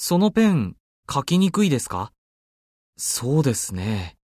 そのペン、書きにくいですか？そうですね。